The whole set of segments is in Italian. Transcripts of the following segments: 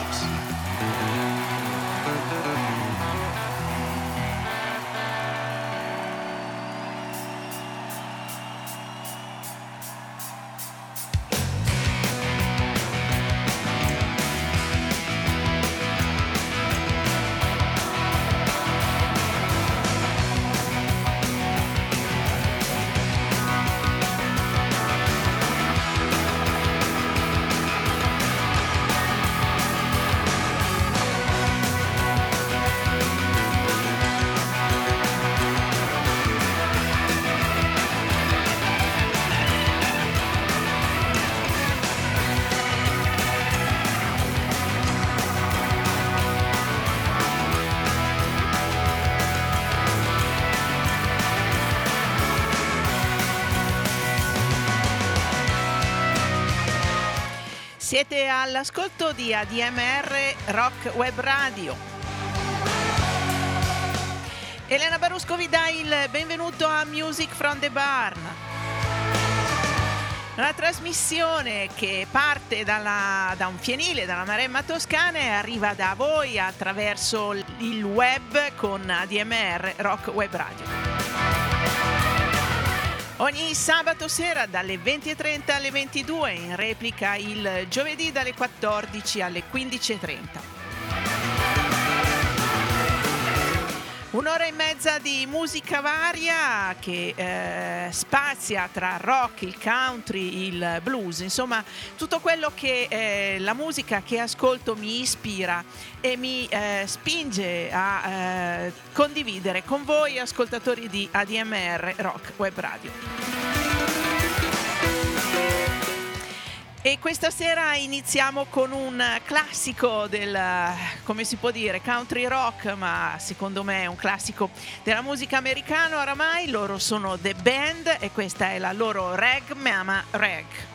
out. Siete all'ascolto di ADMR Rock Web Radio. Elena Barusco vi dà il benvenuto a Music from the Barn. Una trasmissione che parte dalla, da un fienile, dalla Maremma Toscana e arriva da voi attraverso il web con ADMR Rock Web Radio. Ogni sabato sera dalle 20.30 alle 22, in replica il giovedì dalle 14 alle 15.30. Un'ora e mezza di musica varia che eh, spazia tra rock, il country, il blues, insomma tutto quello che eh, la musica che ascolto mi ispira e mi eh, spinge a eh, condividere con voi ascoltatori di ADMR Rock Web Radio. E questa sera iniziamo con un classico del, come si può dire, country rock, ma secondo me è un classico della musica americana oramai. Loro sono The Band e questa è la loro Rag Mama Rag.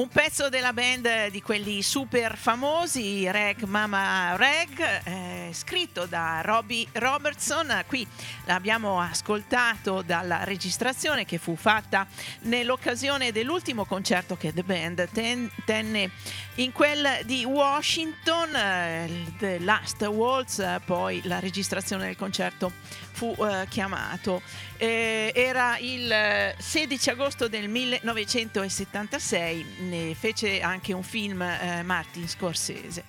Un pezzo della band di quelli super famosi, Reg Mama Reg, eh, scritto da Robbie Robertson. Qui l'abbiamo ascoltato dalla registrazione che fu fatta nell'occasione dell'ultimo concerto che The Band ten- tenne in quel di Washington, eh, The Last Waltz, poi la registrazione del concerto fu eh, chiamato. Eh, era il 16 agosto del 1976, ne fece anche un film eh, Martin Scorsese.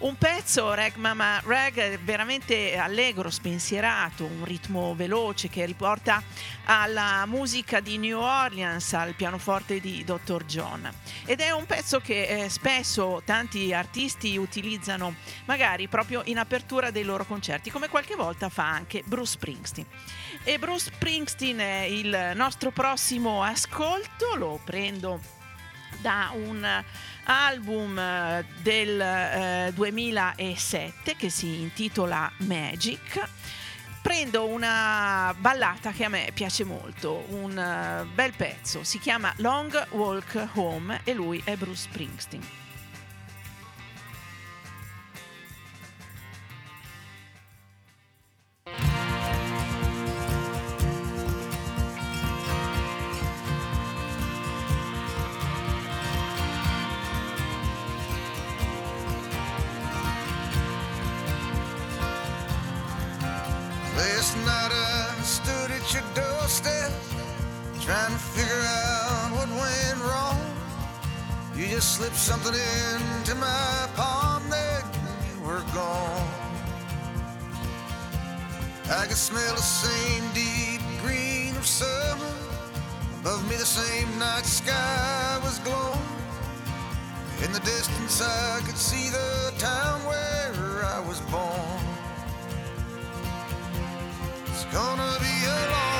Un pezzo, Rag Mama Rag, veramente allegro, spensierato, un ritmo veloce che riporta alla musica di New Orleans, al pianoforte di Dr. John. Ed è un pezzo che eh, spesso tanti artisti utilizzano magari proprio in apertura dei loro concerti, come qualche volta fa anche Bruce Springsteen. E Bruce Springsteen è il nostro prossimo ascolto, lo prendo da un album eh, del eh, 2007 che si intitola Magic. Prendo una ballata che a me piace molto, un uh, bel pezzo, si chiama Long Walk Home e lui è Bruce Springsteen. Slipped something into my palm and you were gone. I could smell the same deep green of summer. Above me the same night sky was glowing. In the distance I could see the town where I was born. It's gonna be a long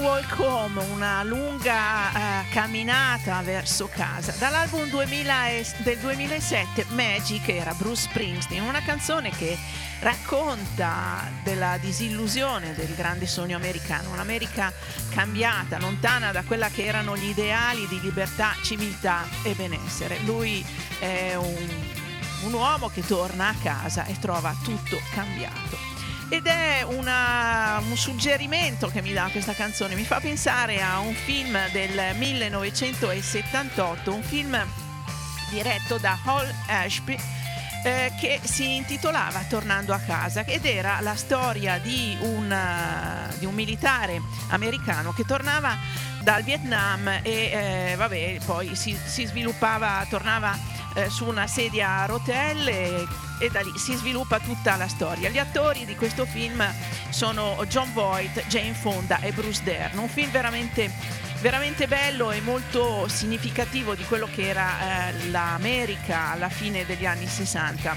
Walk Home, una lunga uh, camminata verso casa. Dall'album 2000 e, del 2007, Magic, era Bruce Springsteen, una canzone che racconta della disillusione del grande sogno americano, un'America cambiata, lontana da quella che erano gli ideali di libertà, civiltà e benessere. Lui è un, un uomo che torna a casa e trova tutto cambiato ed è una, un suggerimento che mi dà questa canzone, mi fa pensare a un film del 1978, un film diretto da Hall Ashby eh, che si intitolava Tornando a casa ed era la storia di un, di un militare americano che tornava dal Vietnam e eh, vabbè, poi si, si sviluppava, tornava eh, su una sedia a rotelle e da lì si sviluppa tutta la storia. Gli attori di questo film sono John Voight, Jane Fonda e Bruce Dern. Un film veramente, veramente bello e molto significativo di quello che era eh, l'America alla fine degli anni 60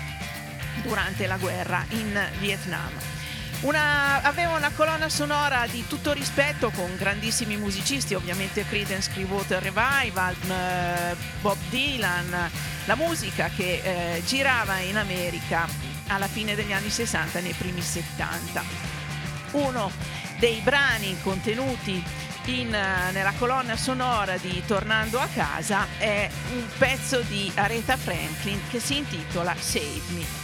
durante la guerra in Vietnam. Una, aveva una colonna sonora di tutto rispetto con grandissimi musicisti, ovviamente Creedence Clearwater Revival, eh, Bob Dylan, la musica che eh, girava in America alla fine degli anni 60 nei primi 70. Uno dei brani contenuti in, eh, nella colonna sonora di Tornando a casa è un pezzo di Aretha Franklin che si intitola Save Me.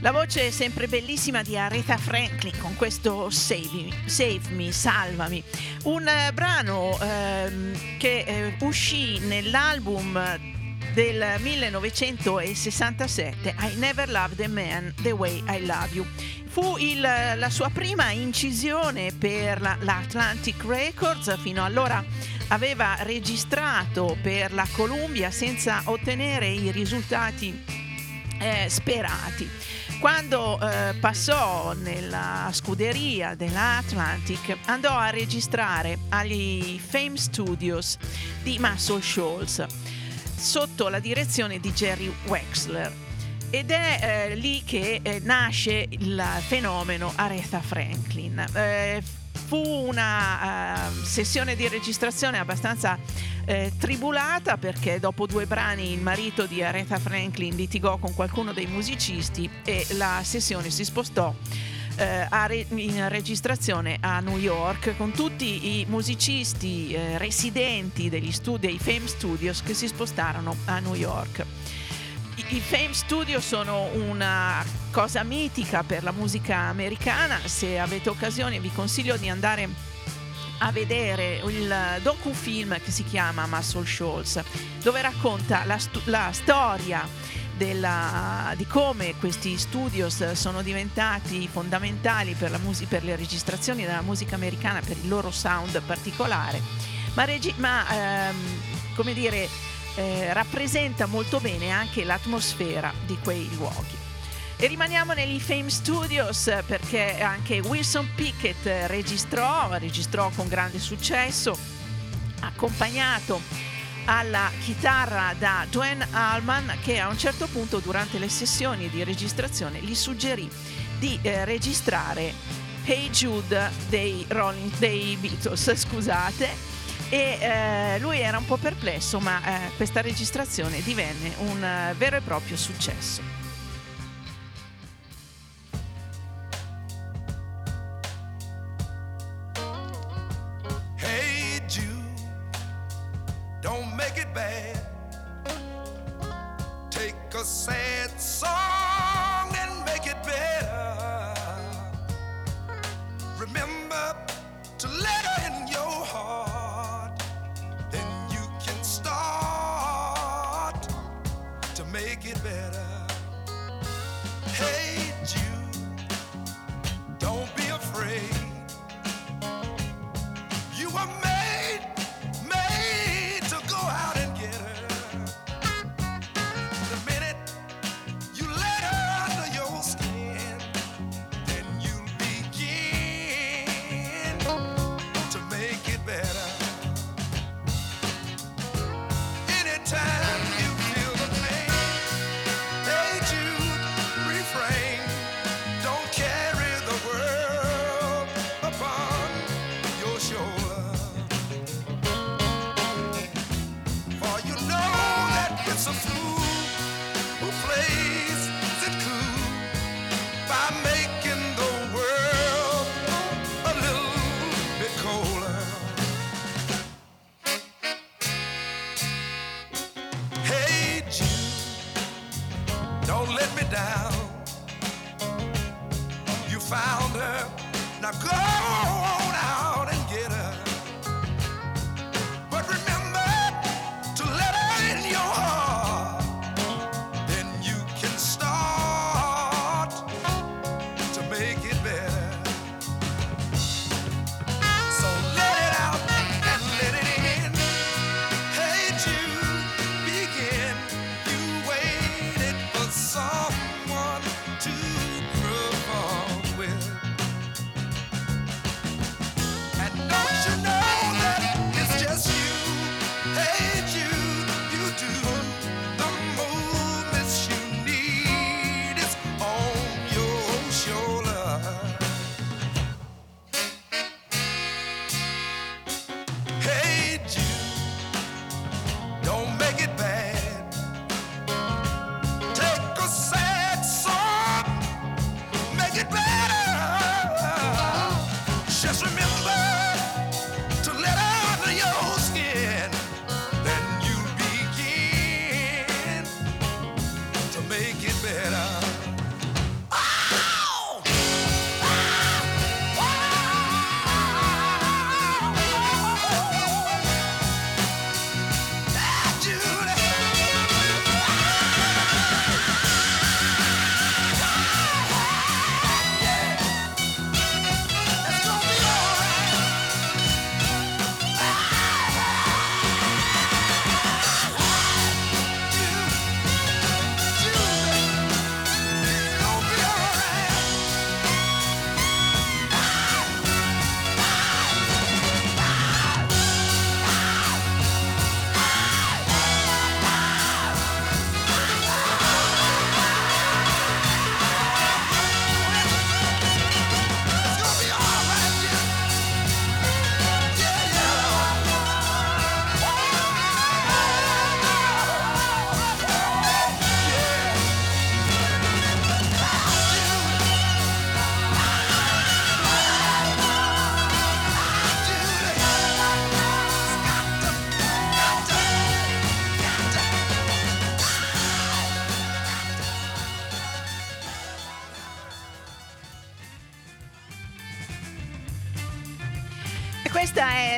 La voce sempre bellissima di Aretha Franklin con questo Save Me, Save Me Salvami, un eh, brano ehm, che eh, uscì nell'album del 1967 I Never Loved a Man the Way I Love You. Fu il, la sua prima incisione per la, l'Atlantic Records, fino allora aveva registrato per la Columbia senza ottenere i risultati eh, sperati. Quando eh, passò nella scuderia dell'Atlantic andò a registrare agli Fame Studios di Muscle Shoals sotto la direzione di Jerry Wexler ed è eh, lì che eh, nasce il fenomeno Aretha Franklin. Fu una uh, sessione di registrazione abbastanza eh, tribulata perché dopo due brani il marito di Aretha Franklin litigò con qualcuno dei musicisti e la sessione si spostò eh, re- in registrazione a New York con tutti i musicisti eh, residenti degli studi, dei Fame Studios che si spostarono a New York. I, Fame Studios sono una cosa mitica per la musica americana, se avete occasione vi consiglio di andare a vedere il docufilm che si chiama Muscle Shoals, dove racconta la, stu- la storia della, di come questi studios sono diventati fondamentali per, mus- per, le registrazioni della musica americana, per il loro sound particolare, ma, regi- ma ehm, come dire, eh, rappresenta molto bene anche l'atmosfera di quei luoghi. E rimaniamo negli Fame Studios perché anche Wilson Pickett registrò, registrò con grande successo, accompagnato alla chitarra da Dwayne Allman che a un certo punto durante le sessioni di registrazione gli suggerì di eh, registrare Hey Jude dei, Rolling, dei Beatles, scusate, e eh, lui era un po' perplesso, ma eh, questa registrazione divenne un uh, vero e proprio successo.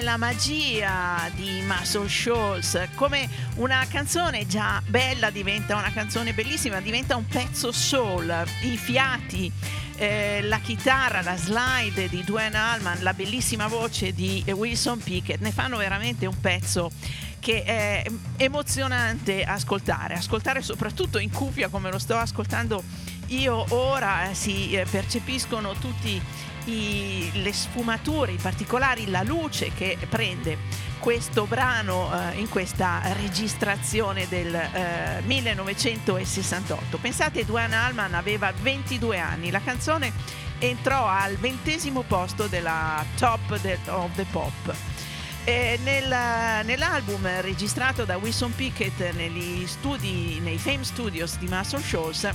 Questa è la magia di Muscle Shoals. Come una canzone già bella diventa una canzone bellissima, diventa un pezzo soul. I fiati, eh, la chitarra, la slide di Dwayne Allman, la bellissima voce di Wilson Pickett ne fanno veramente un pezzo che è emozionante ascoltare, ascoltare soprattutto in cuffia come lo sto ascoltando io ora, eh, si eh, percepiscono tutti i, le sfumature, i particolari, la luce che prende questo brano eh, in questa registrazione del eh, 1968. Pensate, Duane Allman aveva 22 anni, la canzone entrò al ventesimo posto della top de, of the pop. Nel, nell'album registrato da Wilson Pickett negli studi, nei Fame Studios di Muscle Shoals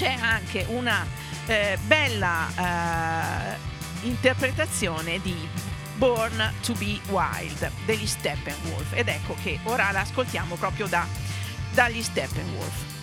c'è anche una eh, bella eh, interpretazione di Born to be Wild degli Steppenwolf ed ecco che ora l'ascoltiamo proprio da, dagli Steppenwolf.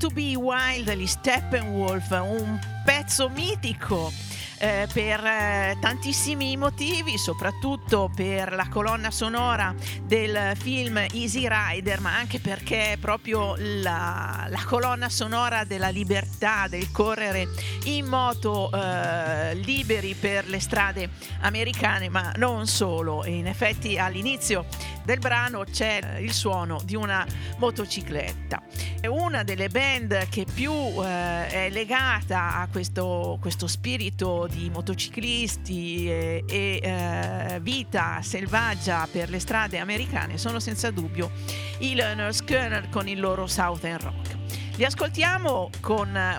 To be Wild degli Steppenwolf, un pezzo mitico eh, per eh, tantissimi motivi, soprattutto per la colonna sonora del film Easy Rider, ma anche perché è proprio la, la colonna sonora della libertà, del correre in moto eh, liberi per le strade americane, ma non solo. In effetti all'inizio del brano c'è il suono di una motocicletta. È una delle band che più eh, è legata a questo, questo, spirito di motociclisti e, e eh, vita selvaggia per le strade americane sono senza dubbio i Learner Skinner con il loro Southern Rock. Li ascoltiamo con eh,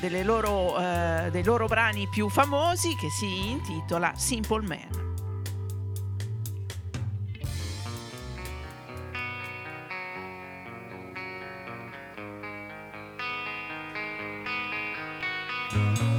eh, loro, eh, dei loro brani più famosi che si intitola Simple Man. thank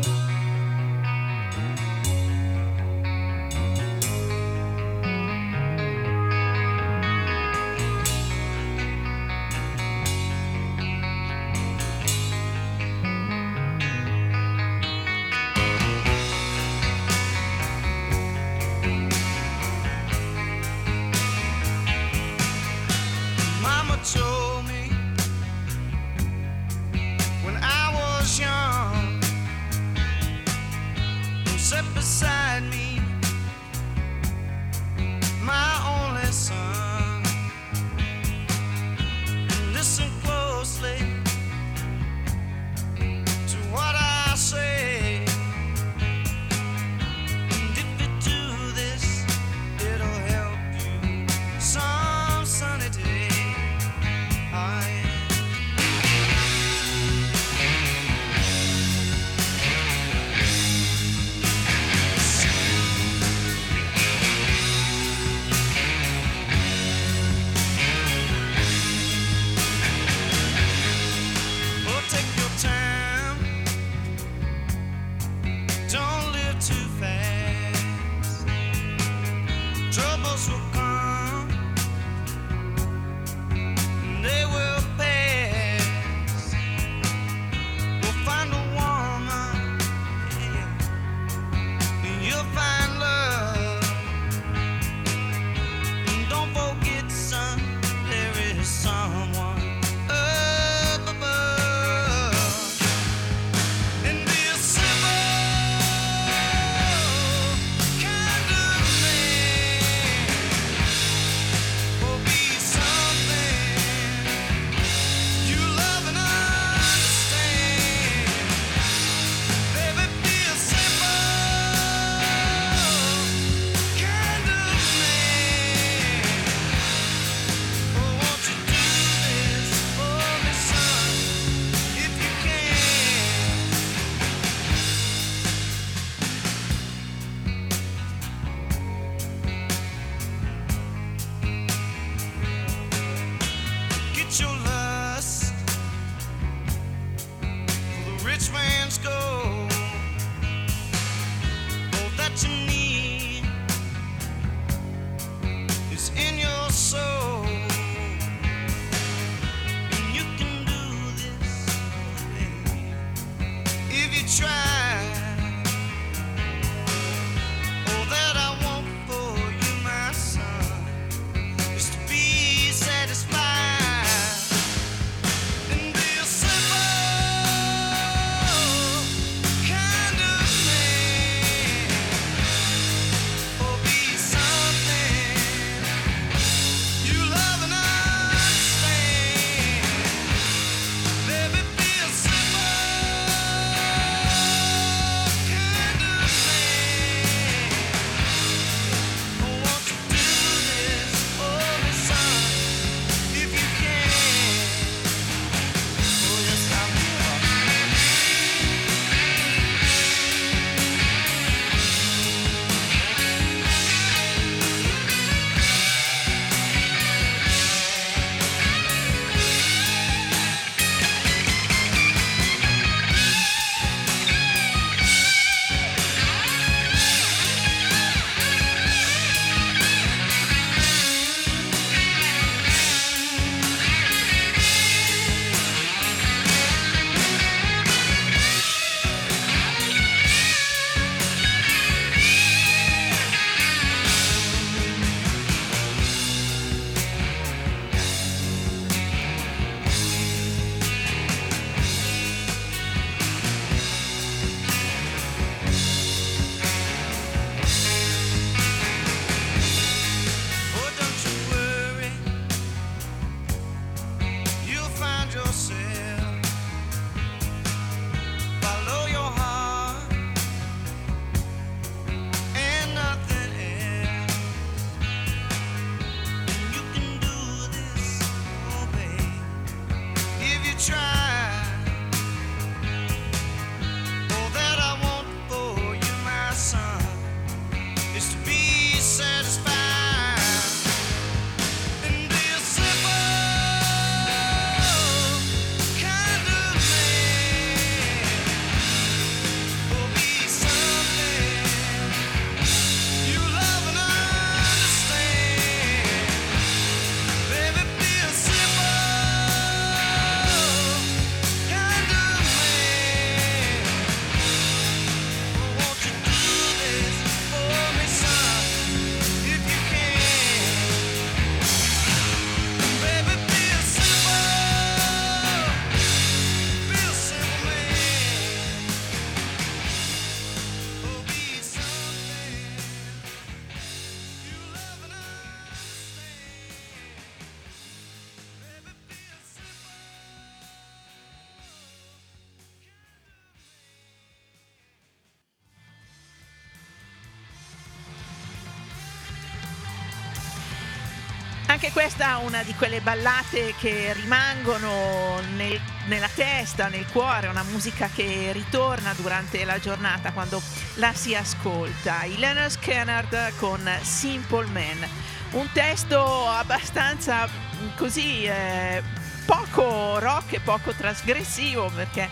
questa è una di quelle ballate che rimangono nel, nella testa, nel cuore, una musica che ritorna durante la giornata quando la si ascolta. Leonard Skinner con Simple Man, un testo abbastanza così eh, poco rock e poco trasgressivo perché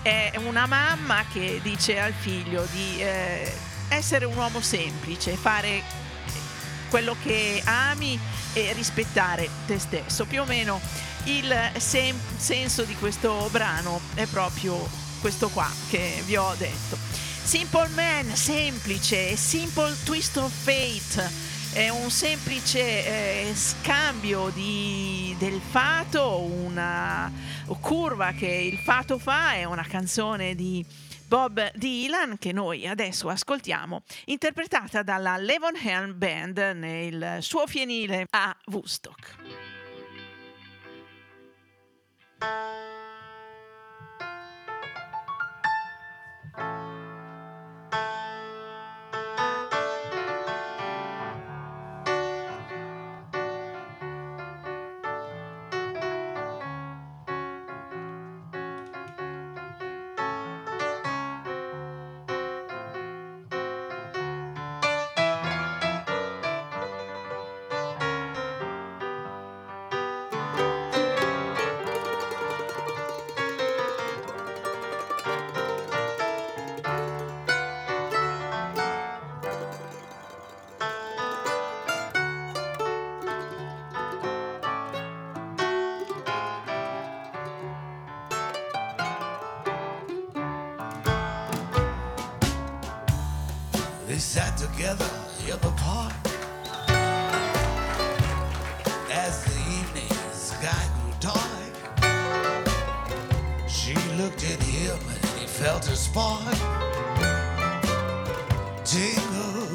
è una mamma che dice al figlio di eh, essere un uomo semplice, fare quello che ami e rispettare te stesso. Più o meno il sem- senso di questo brano è proprio questo qua che vi ho detto. Simple Man, semplice, Simple Twist of Fate è un semplice eh, scambio di, del fato, una curva che il fato fa, è una canzone di Bob Dylan che noi adesso ascoltiamo, interpretata dalla Levon Helm Band nel suo fienile a Woodstock. Sat together the park as the evening sky grew dark. She looked at him and he felt her spark tingle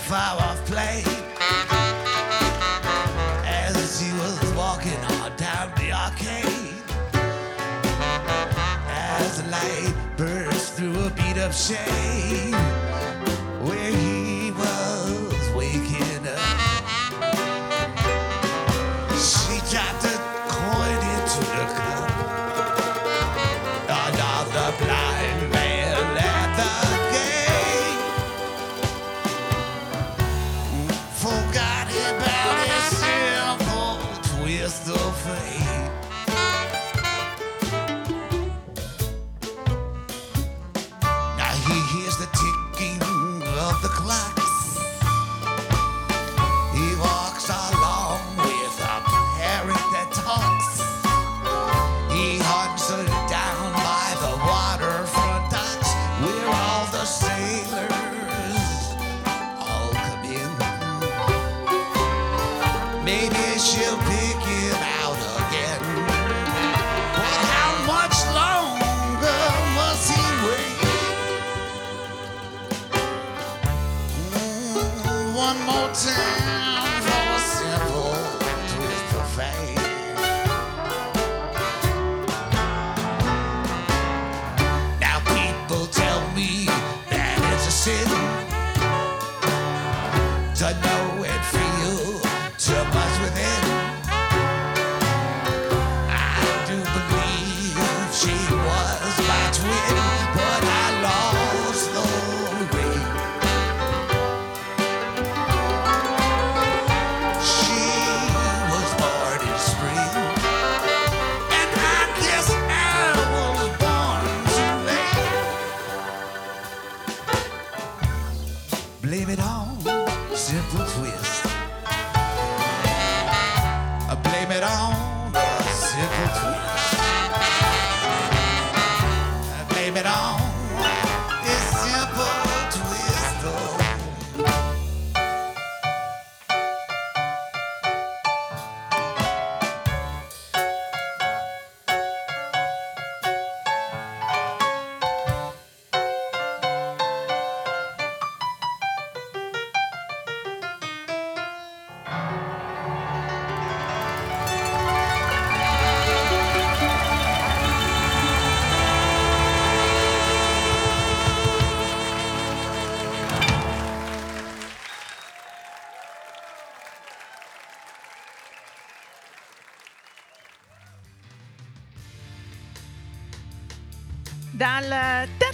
far off played as he was walking on down the arcade. As light burst through a beat shame where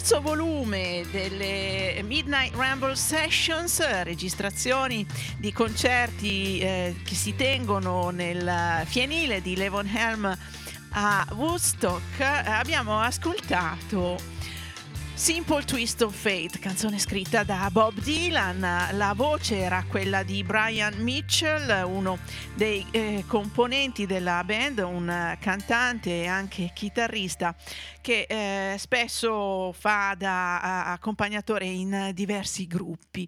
terzo volume delle Midnight Ramble Sessions, registrazioni di concerti eh, che si tengono nel fienile di Levonhelm a Woodstock, abbiamo ascoltato Simple Twist of Fate, canzone scritta da Bob Dylan. La voce era quella di Brian Mitchell, uno dei eh, componenti della band, un cantante e anche chitarrista che eh, spesso fa da a- accompagnatore in diversi gruppi.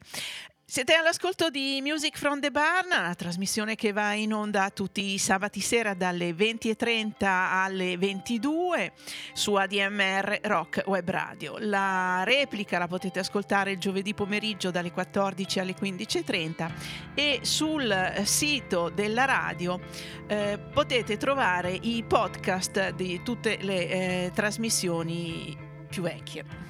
Siete all'ascolto di Music from the Barn, una trasmissione che va in onda tutti i sabati sera dalle 20.30 alle 22 su ADMR Rock Web Radio. La replica la potete ascoltare il giovedì pomeriggio dalle 14 alle 15.30 e sul sito della radio eh, potete trovare i podcast di tutte le eh, trasmissioni più vecchie.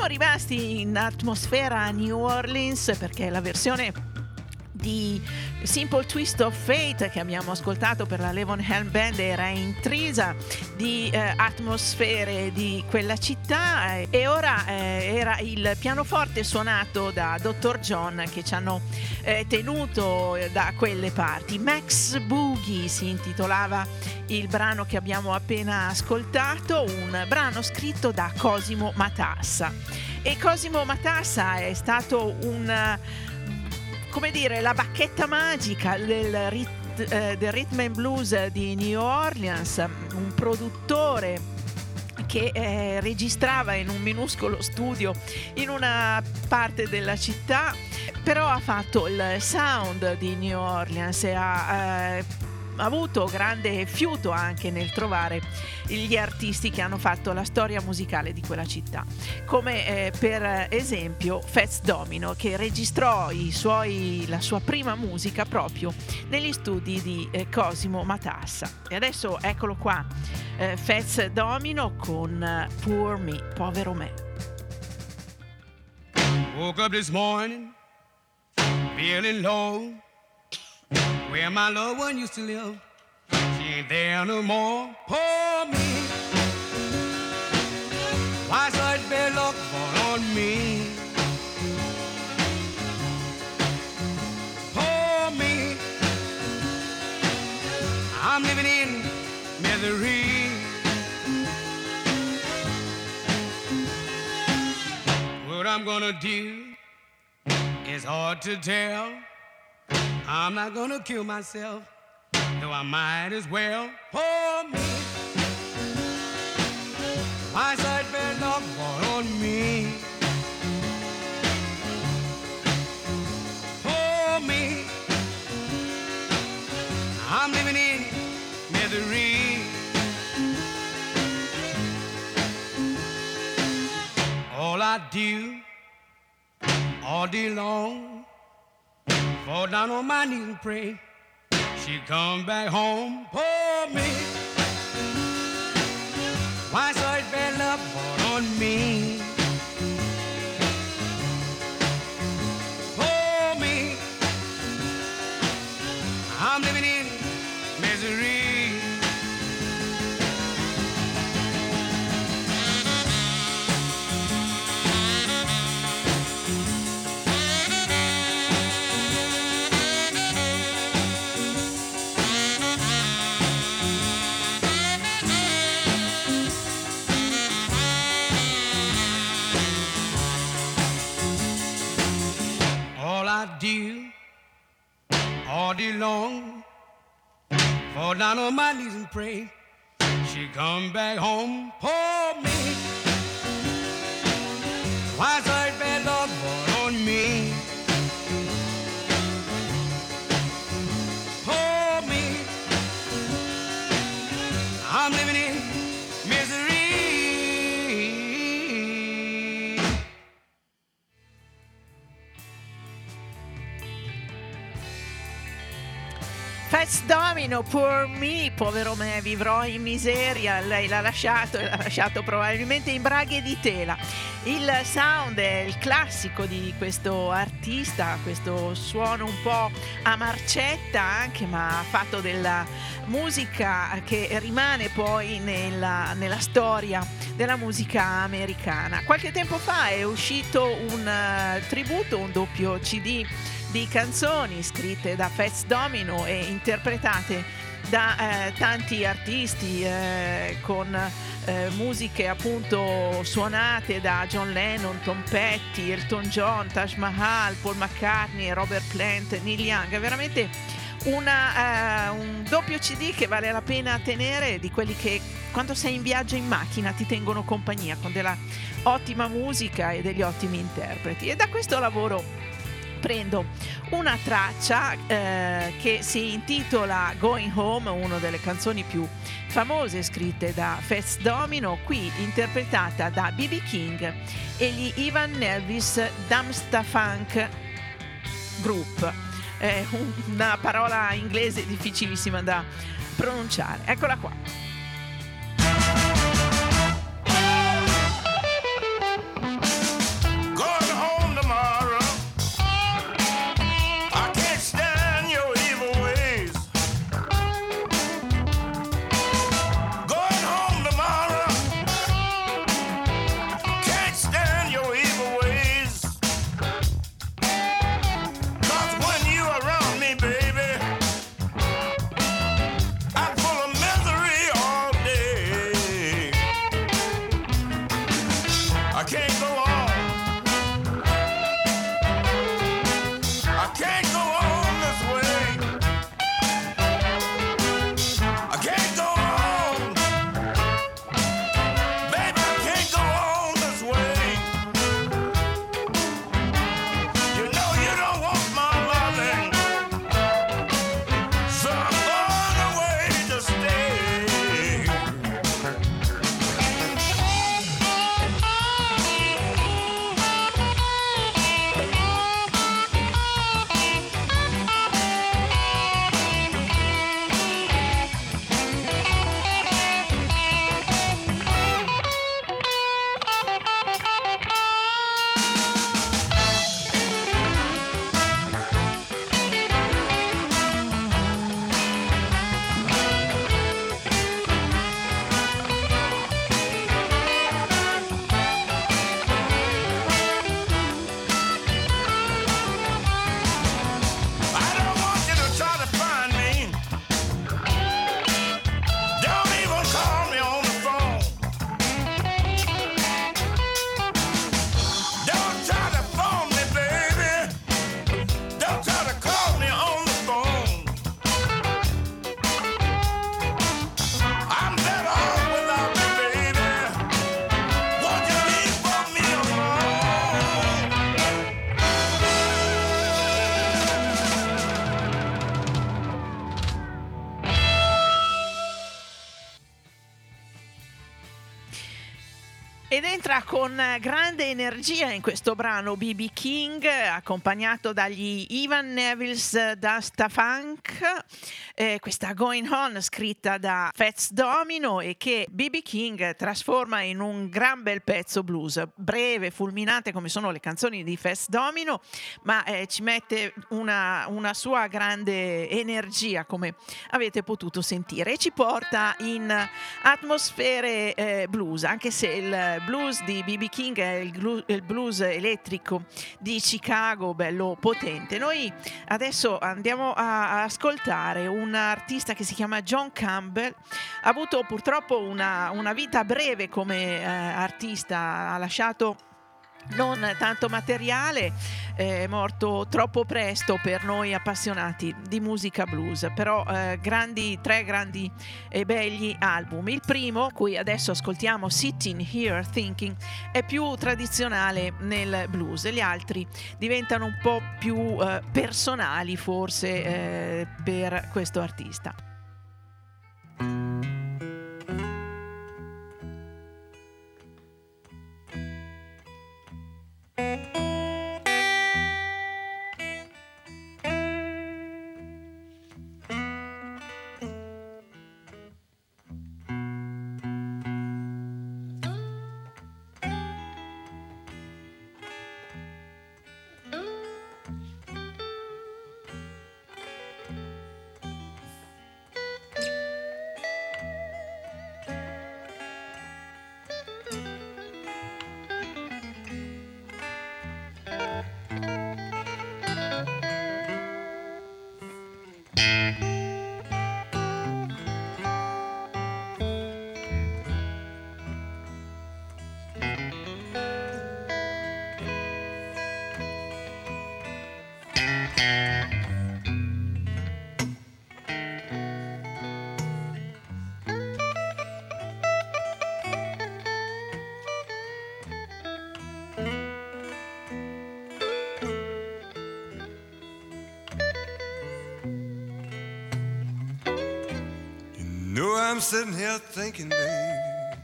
Siamo rimasti in atmosfera New Orleans perché la versione di Simple Twist of Fate che abbiamo ascoltato per la Levon Helm Band era intrisa di eh, atmosfere di quella città eh, e ora eh, era il pianoforte suonato da Dr. John che ci hanno eh, tenuto eh, da quelle parti. Max Boogie si intitolava il brano che abbiamo appena ascoltato, un brano scritto da Cosimo Matassa. E Cosimo Matassa è stato un come dire, la bacchetta magica del, rit- eh, del rhythm and blues di New Orleans, un produttore che eh, registrava in un minuscolo studio in una parte della città, però ha fatto il sound di New Orleans e ha eh, avuto grande fiuto anche nel trovare gli artisti che hanno fatto la storia musicale di quella città, come eh, per esempio Fats Domino che registrò suoi, la sua prima musica proprio negli studi di eh, Cosimo Matassa. E adesso eccolo qua, eh, Fats Domino con eh, Poor Me, povero me. Woke up this morning feeling low. Where my loved one used to live, she ain't there no more. Poor me. Why such bad luck fall on me? Poor me. I'm living in misery. What I'm gonna do is hard to tell. I'm not gonna kill myself, though I might as well. Poor me. My side luck fall on me. Poor me. I'm living in misery. All I do all day long fall down on my knees and pray. She come back home, poor me. Why such bad fall on me? Down on my knees and pray. She come back home, poor me. Why Fats Domino, poor me, povero me, vivrò in miseria. Lei l'ha lasciato e l'ha lasciato probabilmente in braghe di tela. Il sound è il classico di questo artista, questo suono un po' a marcetta anche, ma fatto della musica che rimane poi nella, nella storia della musica americana. Qualche tempo fa è uscito un eh, tributo, un doppio CD di canzoni scritte da Fats Domino e interpretate da eh, tanti artisti eh, con eh, musiche appunto suonate da John Lennon, Tom Petty, Elton John, Taj Mahal, Paul McCartney, Robert Plant, Neil Young. È veramente una, eh, un doppio CD che vale la pena tenere di quelli che quando sei in viaggio in macchina ti tengono compagnia con della ottima musica e degli ottimi interpreti. E da questo lavoro prendo una traccia eh, che si intitola Going Home, una delle canzoni più famose scritte da Fats Domino, qui interpretata da B.B. King e gli Ivan Nelvis Damsta Funk Group. È una parola inglese difficilissima da pronunciare. Eccola qua. Grande energia in questo brano BB King, accompagnato dagli Ivan Neville's Dasta Funk, eh, questa Going On scritta da Fats Domino e che BB King trasforma in un gran bel pezzo blues, breve, fulminante come sono le canzoni di Fats Domino, ma eh, ci mette una, una sua grande energia come avete potuto sentire e ci porta in atmosfere eh, blues, anche se il blues di BB King è il, il, blues elettrico di Chicago, bello potente. Noi adesso andiamo a ascoltare un artista che si chiama John Campbell, ha avuto purtroppo una, una vita breve come eh, artista, ha lasciato non tanto materiale, è morto troppo presto per noi appassionati di musica blues, però eh, grandi, tre grandi e begli album. Il primo, cui adesso ascoltiamo Sitting Here Thinking, è più tradizionale nel blues, gli altri diventano un po' più eh, personali forse eh, per questo artista. I'm sitting here thinking, babe,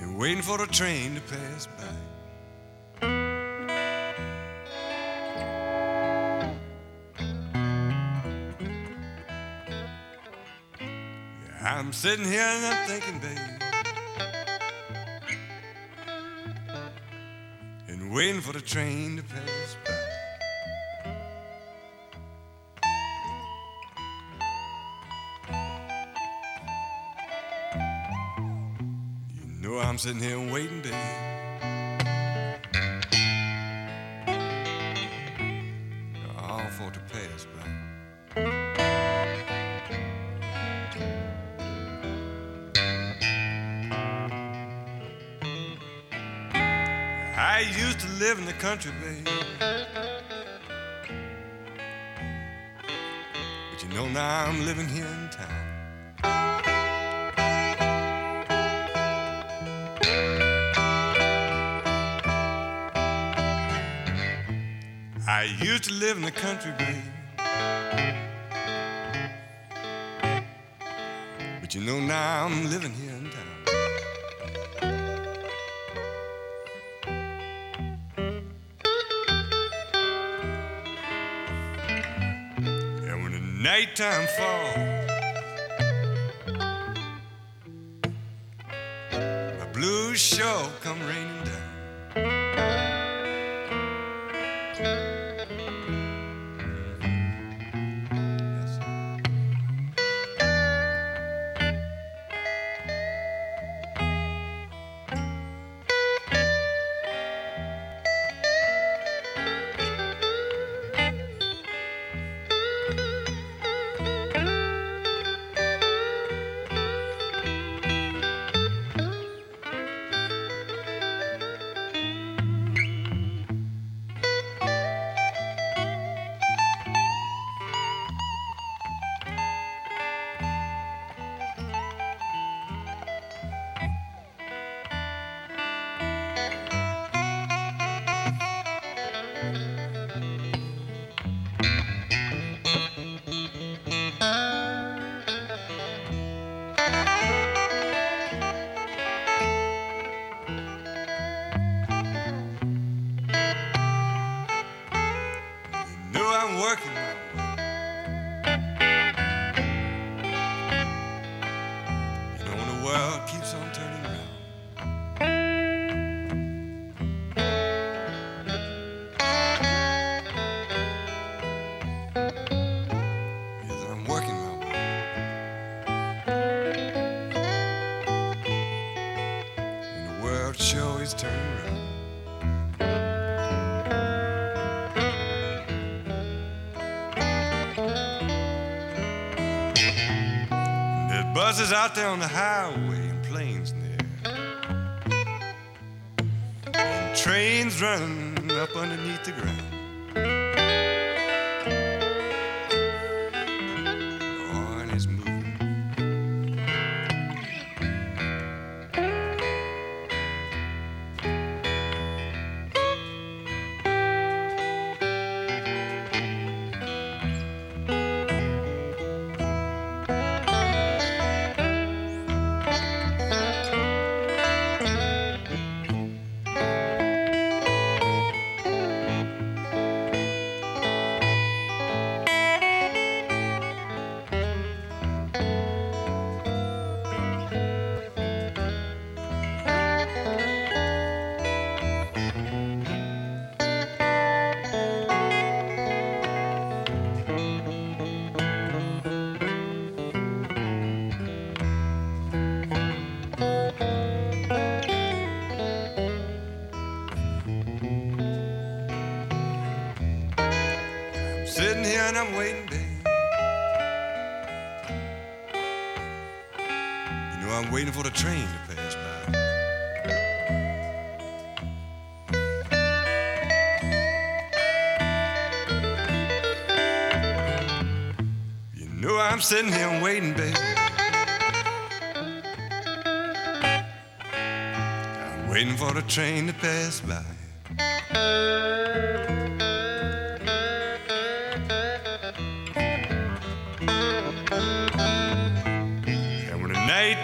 and waiting for the train to pass by. Yeah, I'm sitting here and I'm thinking, babe, and waiting for the train to pass sitting here waiting, babe. All for to pass by. I used to live in the country, babe. To live in the country, babe. But you know now I'm living here in town. And when the nighttime falls, buzzes out there on the highway and planes near. And trains running up underneath the ground. Sitting here and I'm waiting, babe. You know, I'm waiting for the train to pass by. You know, I'm sitting here waiting, babe. I'm waiting for the train to pass by.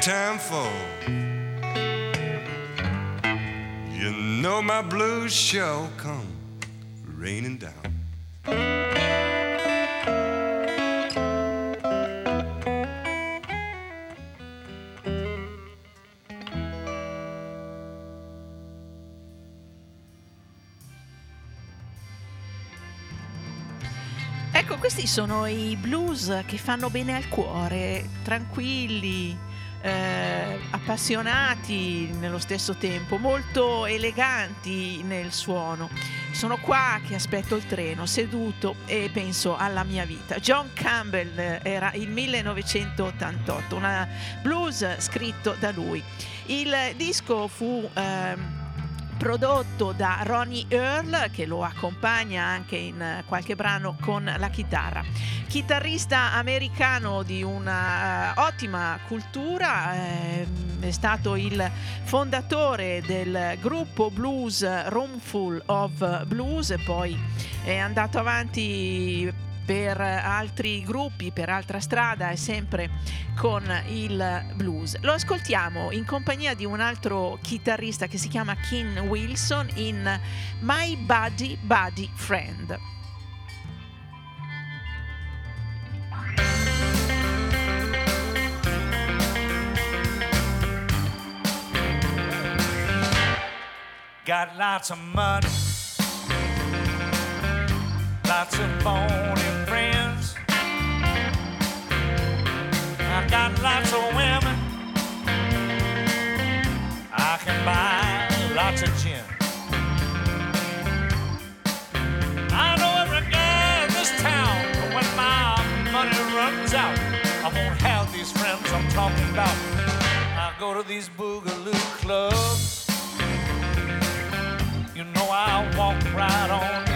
Nighttime falls, you know my blues sure come raining down. Ecco, questi sono i blues che fanno bene al cuore, tranquilli, eh, appassionati nello stesso tempo, molto eleganti nel suono. Sono qua che aspetto il treno, seduto e penso alla mia vita. John Campbell eh, era il 1988, una blues scritto da lui. Il disco fu ehm, prodotto da Ronnie Earl che lo accompagna anche in eh, qualche brano con la chitarra. Chitarrista americano di una eh, ottima cultura, ehm, è stato il fondatore del gruppo blues Roomful of Blues e poi è andato avanti per altri gruppi, per altra strada e sempre con il blues. Lo ascoltiamo in compagnia di un altro chitarrista che si chiama Ken Wilson in My Buddy Buddy Friend. Got lots of money, lots of phony lots of women. I can buy lots of gin. I know every guy in this town, but when my money runs out, I won't have these friends I'm talking about. I go to these boogaloo clubs. You know I walk right on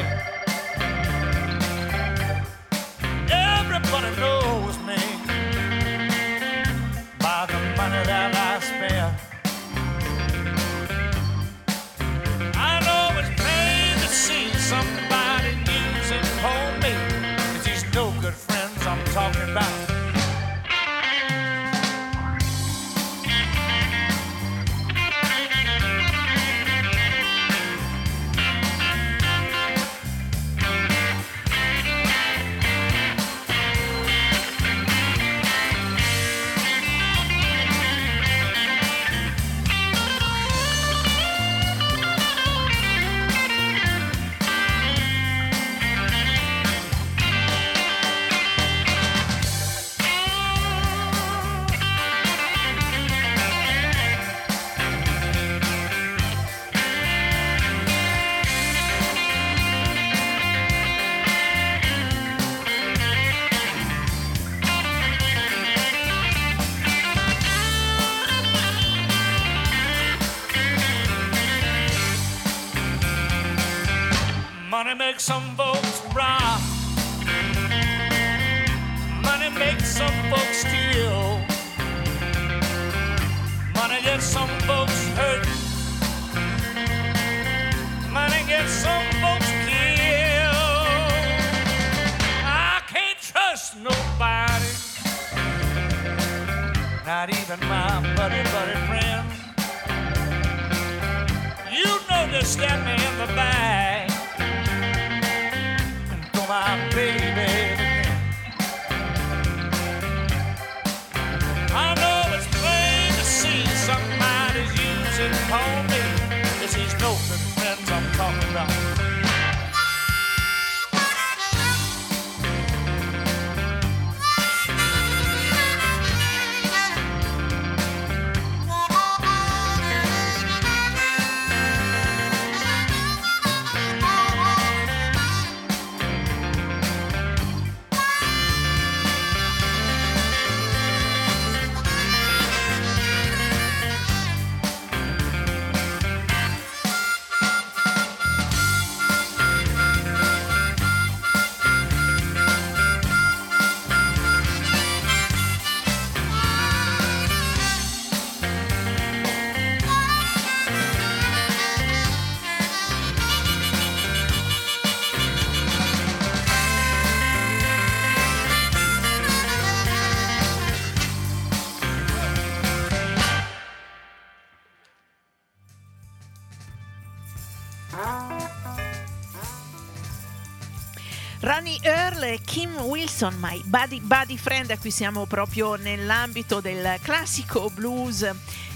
Ronnie Earl e Kim Wilson, my buddy, buddy friend, qui siamo proprio nell'ambito del classico blues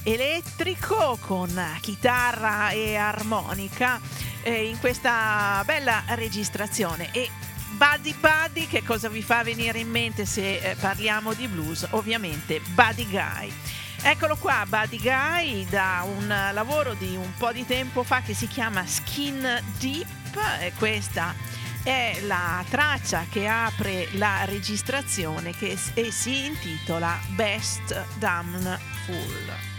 elettrico con chitarra e armonica eh, in questa bella registrazione. E Buddy Buddy, che cosa vi fa venire in mente se eh, parliamo di blues? Ovviamente Buddy Guy. Eccolo qua, Buddy Guy, da un lavoro di un po' di tempo fa che si chiama Skin Deep, e questa è la traccia che apre la registrazione che e si intitola Best Damn Fool.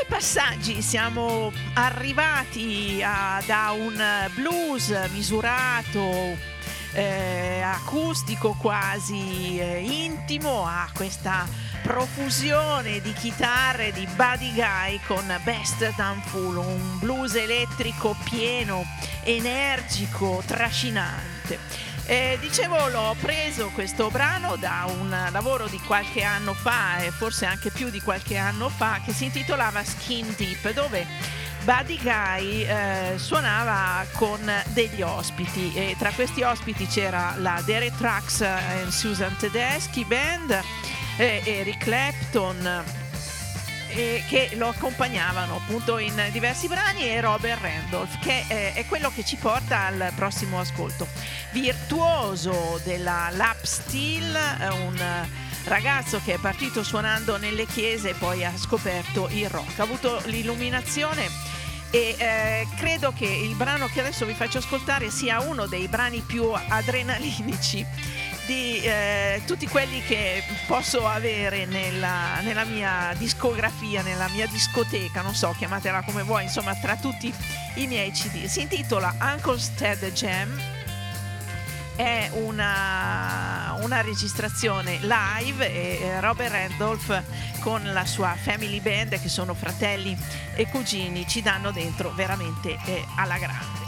Due passaggi siamo arrivati a- da un blues misurato, eh, acustico quasi eh, intimo, a questa profusione di chitarre di Buddy Guy con Best Damn Fool, un blues elettrico pieno, energico, trascinante. Eh, dicevo, l'ho preso questo brano da un lavoro di qualche anno fa, e forse anche più di qualche anno fa, che si intitolava Skin Deep, dove Buddy Guy eh, suonava con degli ospiti. E tra questi ospiti c'era la Derek Trucks e Susan Tedeschi Band, eh, Eric Clapton, eh, che lo accompagnavano appunto in diversi brani e Robert Randolph che eh, è quello che ci porta al prossimo ascolto. Virtuoso della lap steel un ragazzo che è partito suonando nelle chiese e poi ha scoperto il rock. Ha avuto l'illuminazione e eh, credo che il brano che adesso vi faccio ascoltare sia uno dei brani più adrenalinici di eh, tutti quelli che posso avere nella, nella mia discografia, nella mia discoteca, non so, chiamatela come vuoi, insomma, tra tutti i miei CD. Si intitola Uncle's Ted Jam. È una, una registrazione live e Robert Randolph con la sua family band, che sono fratelli e cugini, ci danno dentro veramente eh, alla grande.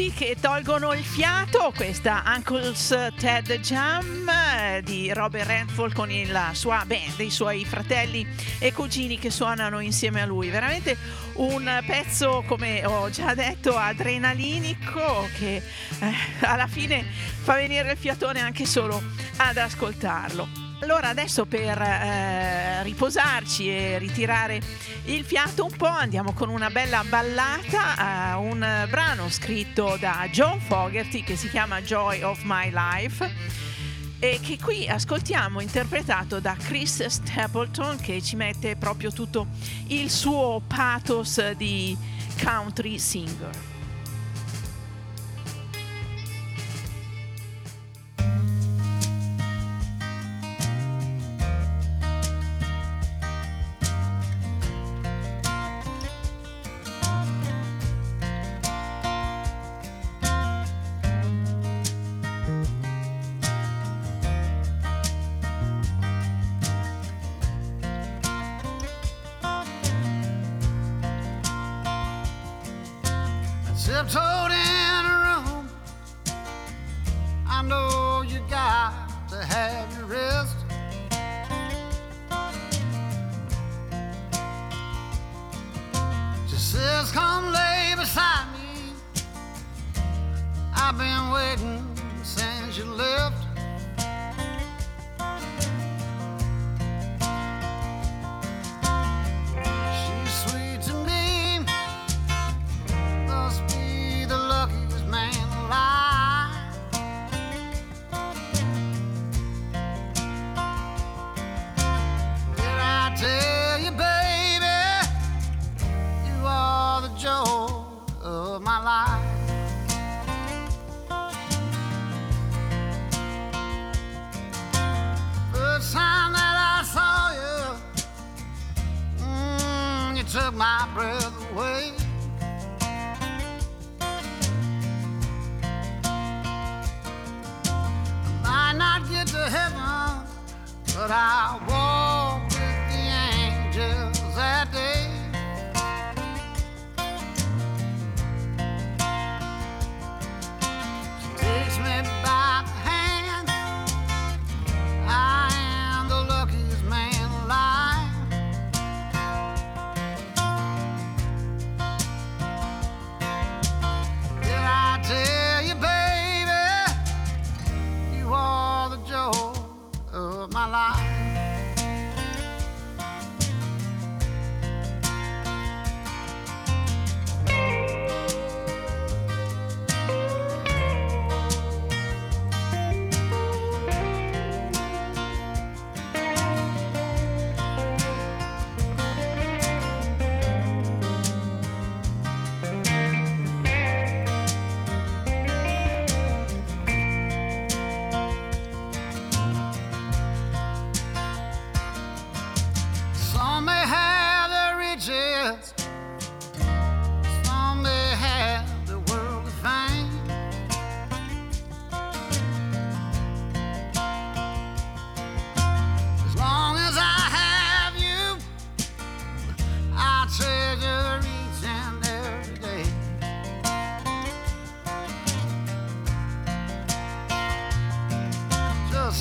Tutti che tolgono il fiato, questa Uncle's Ted Jam eh, di Robert Redford con la sua band, i suoi fratelli e cugini che suonano insieme a lui. Veramente un pezzo, come ho già detto, adrenalinico che eh, alla fine fa venire il fiatone anche solo ad ascoltarlo. Allora adesso per eh, riposarci e ritirare il fiato un po' andiamo con una bella ballata, eh, un brano scritto da John Fogerty che si chiama Joy of My Life e che qui ascoltiamo interpretato da Chris Stapleton che ci mette proprio tutto il suo pathos di country singer.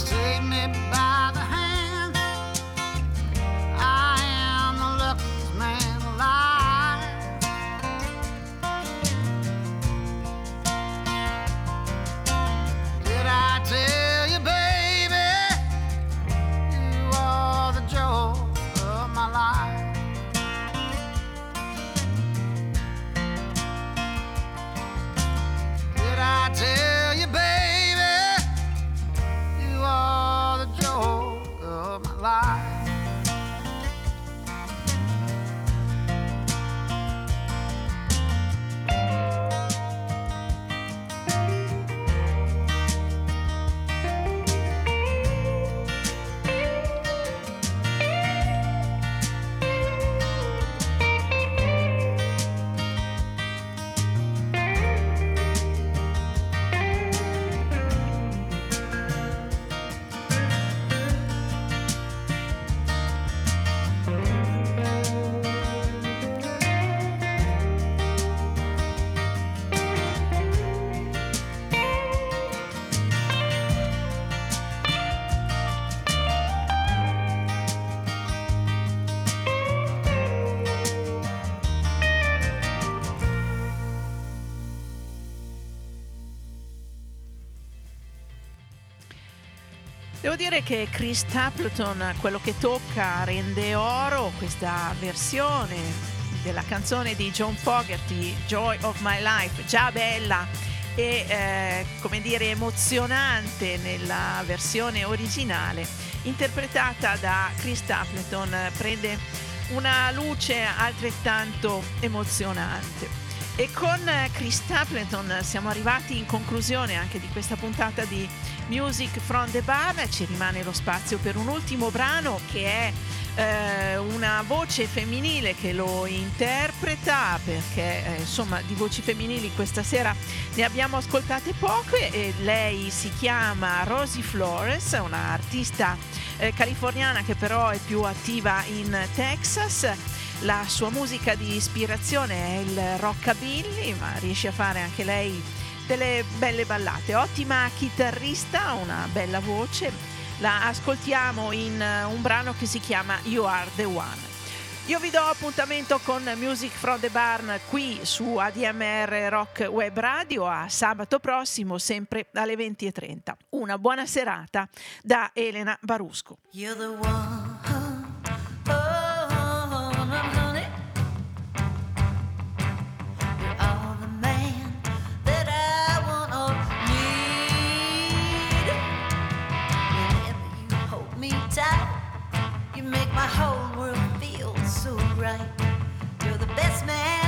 Take me by dire che Chris Stapleton quello che tocca rende oro questa versione della canzone di John Fogerty, Joy of My Life, già bella e eh, come dire emozionante nella versione originale, interpretata da Chris Stapleton, prende una luce altrettanto emozionante. E con Chris Stapleton siamo arrivati in conclusione anche di questa puntata di Music from the Bar. Ci rimane lo spazio per un ultimo brano che è eh, una voce femminile che lo interpreta perché eh, insomma di voci femminili questa sera ne abbiamo ascoltate poche e lei si chiama Rosie Flores, una artista eh, californiana che però è più attiva in Texas la sua musica di ispirazione è il rockabilly, ma riesce a fare anche lei delle belle ballate. Ottima chitarrista, una bella voce. La ascoltiamo in un brano che si chiama You Are the One. Io vi do appuntamento con Music from the Barn qui su ADMR Rock Web Radio a sabato prossimo, sempre alle 20.30. Una buona serata da Elena Barusco. my whole world feels so right. You're the best man.